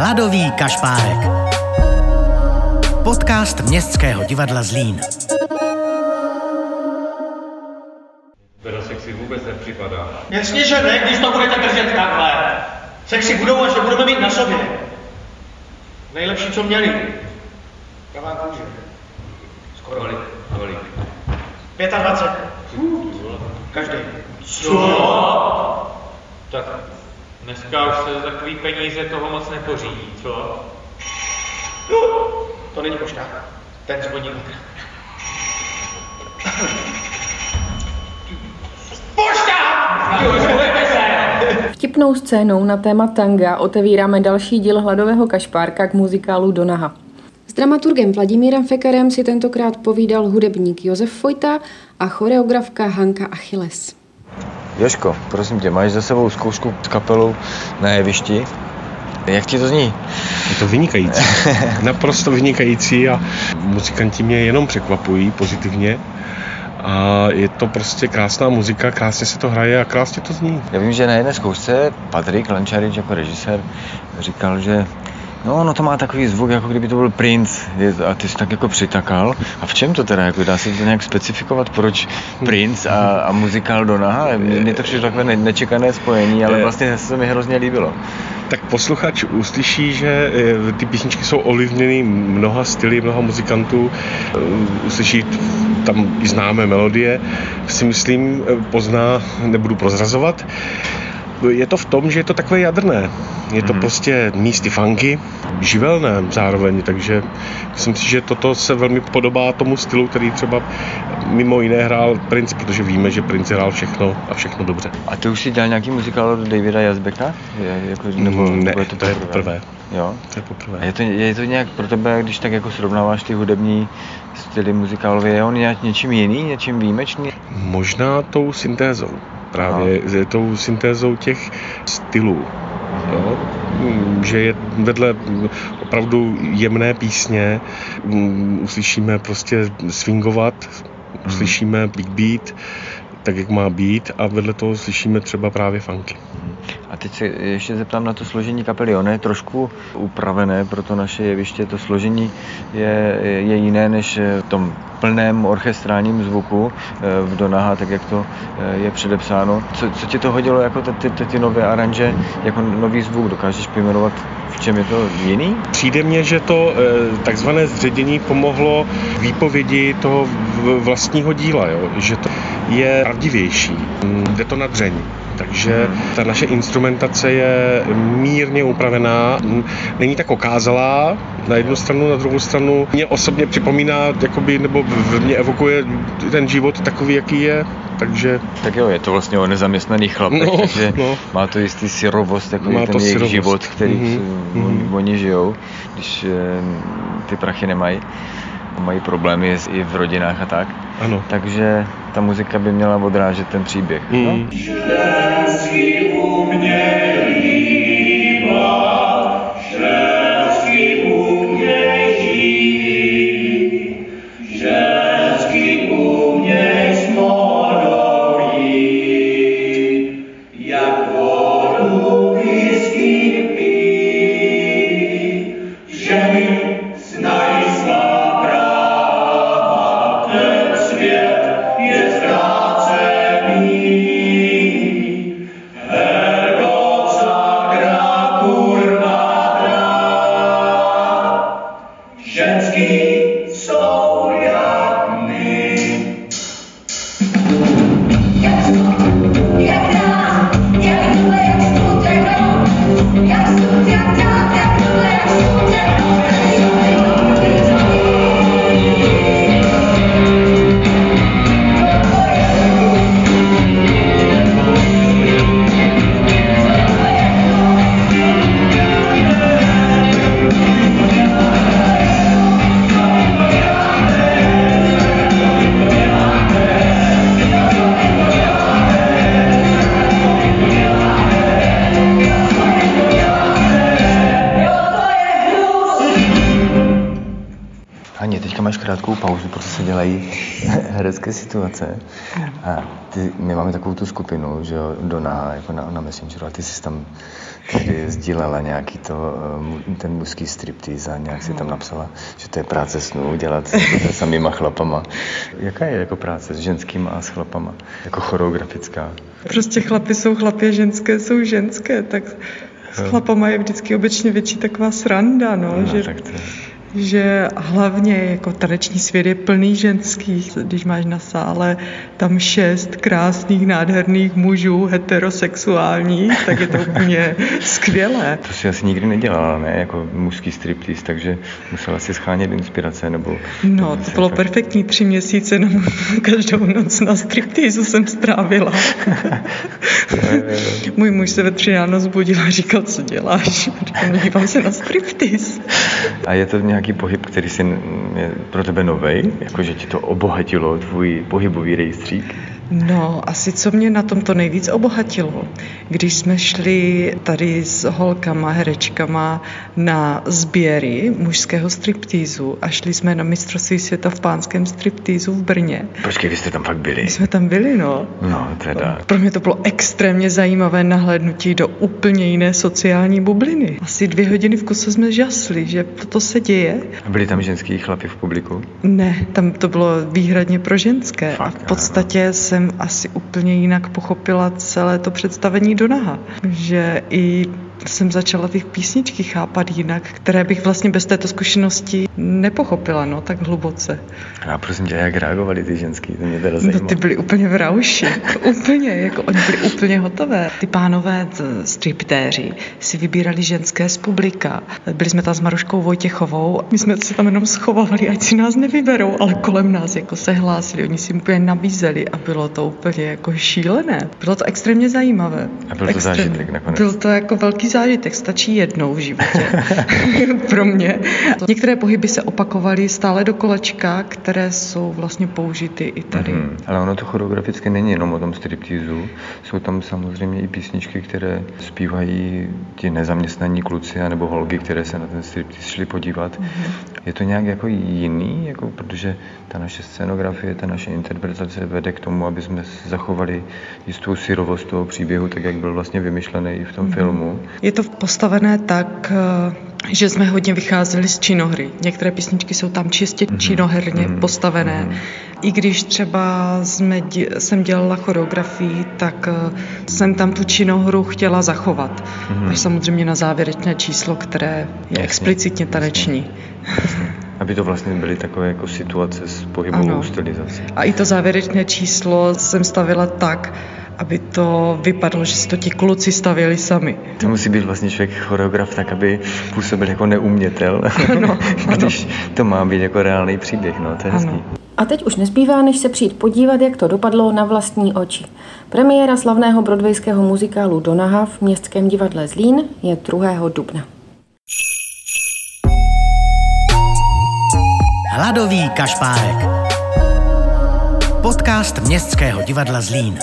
Hladový kašpárek. Podcast Městského divadla Zlín. Teda sexy vůbec nepřipadá. Jasně, že ne, když to budete držet takhle. Sexy budou, až je budeme mít na sobě. Nejlepší, co měli. Kavá kůže. Skoro kolik? Kolik? 25. Každý. Co? Tak dneska už se za takový peníze toho moc nepořídí, co? To není pošta. Ten zvoní. Vtipnou scénou na téma tanga otevíráme další díl hladového kašpárka k muzikálu Donaha. S dramaturgem Vladimírem Fekerem si tentokrát povídal hudebník Josef Fojta a choreografka Hanka Achilles. Joško, prosím tě, máš za sebou zkoušku s kapelou na jevišti? Jak ti to zní? Je to vynikající. Naprosto vynikající a muzikanti mě jenom překvapují pozitivně. A je to prostě krásná muzika, krásně se to hraje a krásně to zní. Já vím, že na jedné zkoušce Patrik Lančarič jako režisér říkal, že No, no to má takový zvuk, jako kdyby to byl Prince Je- a ty jsi tak jako přitakal. A v čem to teda, jako dá se to nějak specifikovat, proč Prince a, a muzikál Donaha? Mně to přišlo takové ne- nečekané spojení, ale vlastně se mi hrozně líbilo. Tak posluchač uslyší, že eh, ty písničky jsou ovlivněny mnoha styly, mnoha muzikantů, Eh, uslyší tam i známé melodie, si myslím, eh, pozná, nebudu prozrazovat. Je to v tom, že je to takové jadrné. Je to prostě místy funky, živelné zároveň, takže myslím si, že toto se velmi podobá tomu stylu, který třeba mimo jiné hrál Prince, protože víme, že Prince hrál všechno a všechno dobře. A ty už si dělal nějaký muzikál od Davida Jazbeka? Je, jako, nebo, ne, nebo to je poprvé. Jo? To je poprvé. A je to, je to nějak pro tebe, když tak jako srovnáváš ty hudební styly muzikálové, je on nějak něčím jiný, něčím výjimečný? Možná tou syntézou. Právě no. tou syntézou těch stylů. Jo? Že je vedle opravdu jemné písně, mm, uslyšíme prostě swingovat, uslyšíme big beat, tak jak má být a vedle toho slyšíme třeba právě funky. A teď se ještě zeptám na to složení kapely. Ono je trošku upravené pro to naše jeviště. To složení je, je jiné než v tom plném orchestrálním zvuku eh, v Donaha, tak jak to eh, je předepsáno. Co, co ti to hodilo jako ty, ty, ty nové aranže, jako nový zvuk? Dokážeš pojmenovat, v čem je to jiný? Přijde mně, že to eh, takzvané zředění pomohlo výpovědi toho vlastního díla, jo? že to je pravdivější, jde to na dřeň. Takže ta naše instrumentace je mírně upravená, není tak okázalá na jednu stranu, na druhou stranu mě osobně připomíná, jakoby, nebo v mě evokuje ten život takový, jaký je, takže Tak jo, je to vlastně o nezaměstnaných chlapech, No, takže no. má to jistý syrovost, takový Má ten to jejich syrovost. život, který Mhm, mm-hmm. mhm. oni žijou, když eh, ty prachy nemají. Mají problémy i v rodinách a tak. ano. Takže ta muzika by měla odrážet ten příběh. No? Mm. Svět krátkou pauzu, protože se dělají herecké situace. A ty, my máme takovou tu skupinu, že jo, Dona, jako na, na Messengeru, a ty jsi tam tedy sdílela nějaký to, eh, ten mužský striptease a nějak si tam napsala, že to je práce snů, dělat s samýma chlapama. Jaká je jako práce s ženskýma a s chlapama? Jako choreografická? Prostě chlapy jsou chlapy a ženské jsou ženské, tak s chlapama je vždycky obecně větší taková sranda, no, No, že, tak to je. Že hlavně jako taneční svět je plný ženských, když máš na sále tam šest krásných, nádherných mužů, heterosexuálních, tak je to úplně skvělé. To si asi nikdy nedělala, ne? Jako mužský striptease, takže musela si schánět inspirace, nebo... No, to bylo tak- perfektní tři měsíce, no, každou noc na striptýzu jsem strávila. Můj muž se ve tři ráno zbudil a říkal, co děláš? Říkám, "No, dívám se na striptease. A je to nějaký pohyb, který si je pro tebe novej? Jako, že ti to obohatilo tvůj pohybový rejstřík? No, asi co mě na tom to nejvíc obohatilo, když jsme šli tady s holkama, herečkama na sběry mužského striptýzu a šli jsme na mistrovství světa v pánském striptýzu v Brně. Počkej, vy jste tam fakt byli? My jsme tam byli, no. No, teda. Pro mě to bylo extrémně zajímavé nahlédnutí do úplně jiné sociální bubliny. Asi dvě hodiny v kuse jsme žasli, že toto se děje. A byli tam ženský chlapi v publiku? Ne, tam to bylo výhradně pro ženské. Fakt, a v podstatě jsem asi úplně jinak pochopila celé to představení Donaha. Že i jsem začala ty písničky chápat jinak, které bych vlastně bez této zkušenosti nepochopila, no, tak hluboce. A prosím tě, jak reagovali ty ženský? To mě teda No zajímá. ty byly úplně v rauši, úplně, jako oni byli úplně hotové. Ty pánové striptéři si vybírali ženské z publika. Byli jsme tam s Maruškou Vojtěchovou, my jsme se tam jenom schovávali, ať si nás nevyberou, ale kolem nás jako se hlásili, oni si úplně nabízeli a bylo to úplně jako šílené. Bylo to extrémně zajímavé. A byl to Extrémně. zážitek nakonec? Byl to jako velký zážitek, stačí jednou v životě pro mě. Některé pohyby se opakovaly stále do kolečka, které jsou vlastně použity i tady. Hmm. Ale ono to choreograficky není jenom o tom stripteasu. Jsou tam samozřejmě i písničky, které zpívají ti nezaměstnaní kluci nebo holky, které se na ten striptease šli podívat. Je to nějak jako jiný, jako, protože ta naše scénografie, ta naše interpretace vede k tomu, aby jsme zachovali jistou syrovost toho příběhu, tak jak byl vlastně vymyšlený i v tom filmu. Je to postavené tak, eh, že jsme hodně vycházeli z činohry. Některé písničky jsou tam čistě činoherně mhm, postavené. mhm. I když třeba jsme, jsem dělala choreografii, tak eh, jsem tam tu činohru chtěla zachovat. Mhm. Až samozřejmě na závěrečné číslo, které je Jasně, explicitně taneční. Aby to vlastně byly takové jako situace s pohybovou Ano. stylizací. A i to závěrečné číslo jsem stavila tak, aby to vypadalo, že si to ti kluci stavěli sami. To musí být vlastně člověk choreograf tak, aby působil jako neumětel, Ano, když to má být jako reálný příběh, no, to je hezký. Ano. A teď už nezbývá, než se přijít podívat, jak to dopadlo na vlastní oči. Premiéra slavného broadwayského muzikálu Donaha v Městském divadle Zlín je 2. dubna. Hladový kašpárek. Podcast Městského divadla Zlín.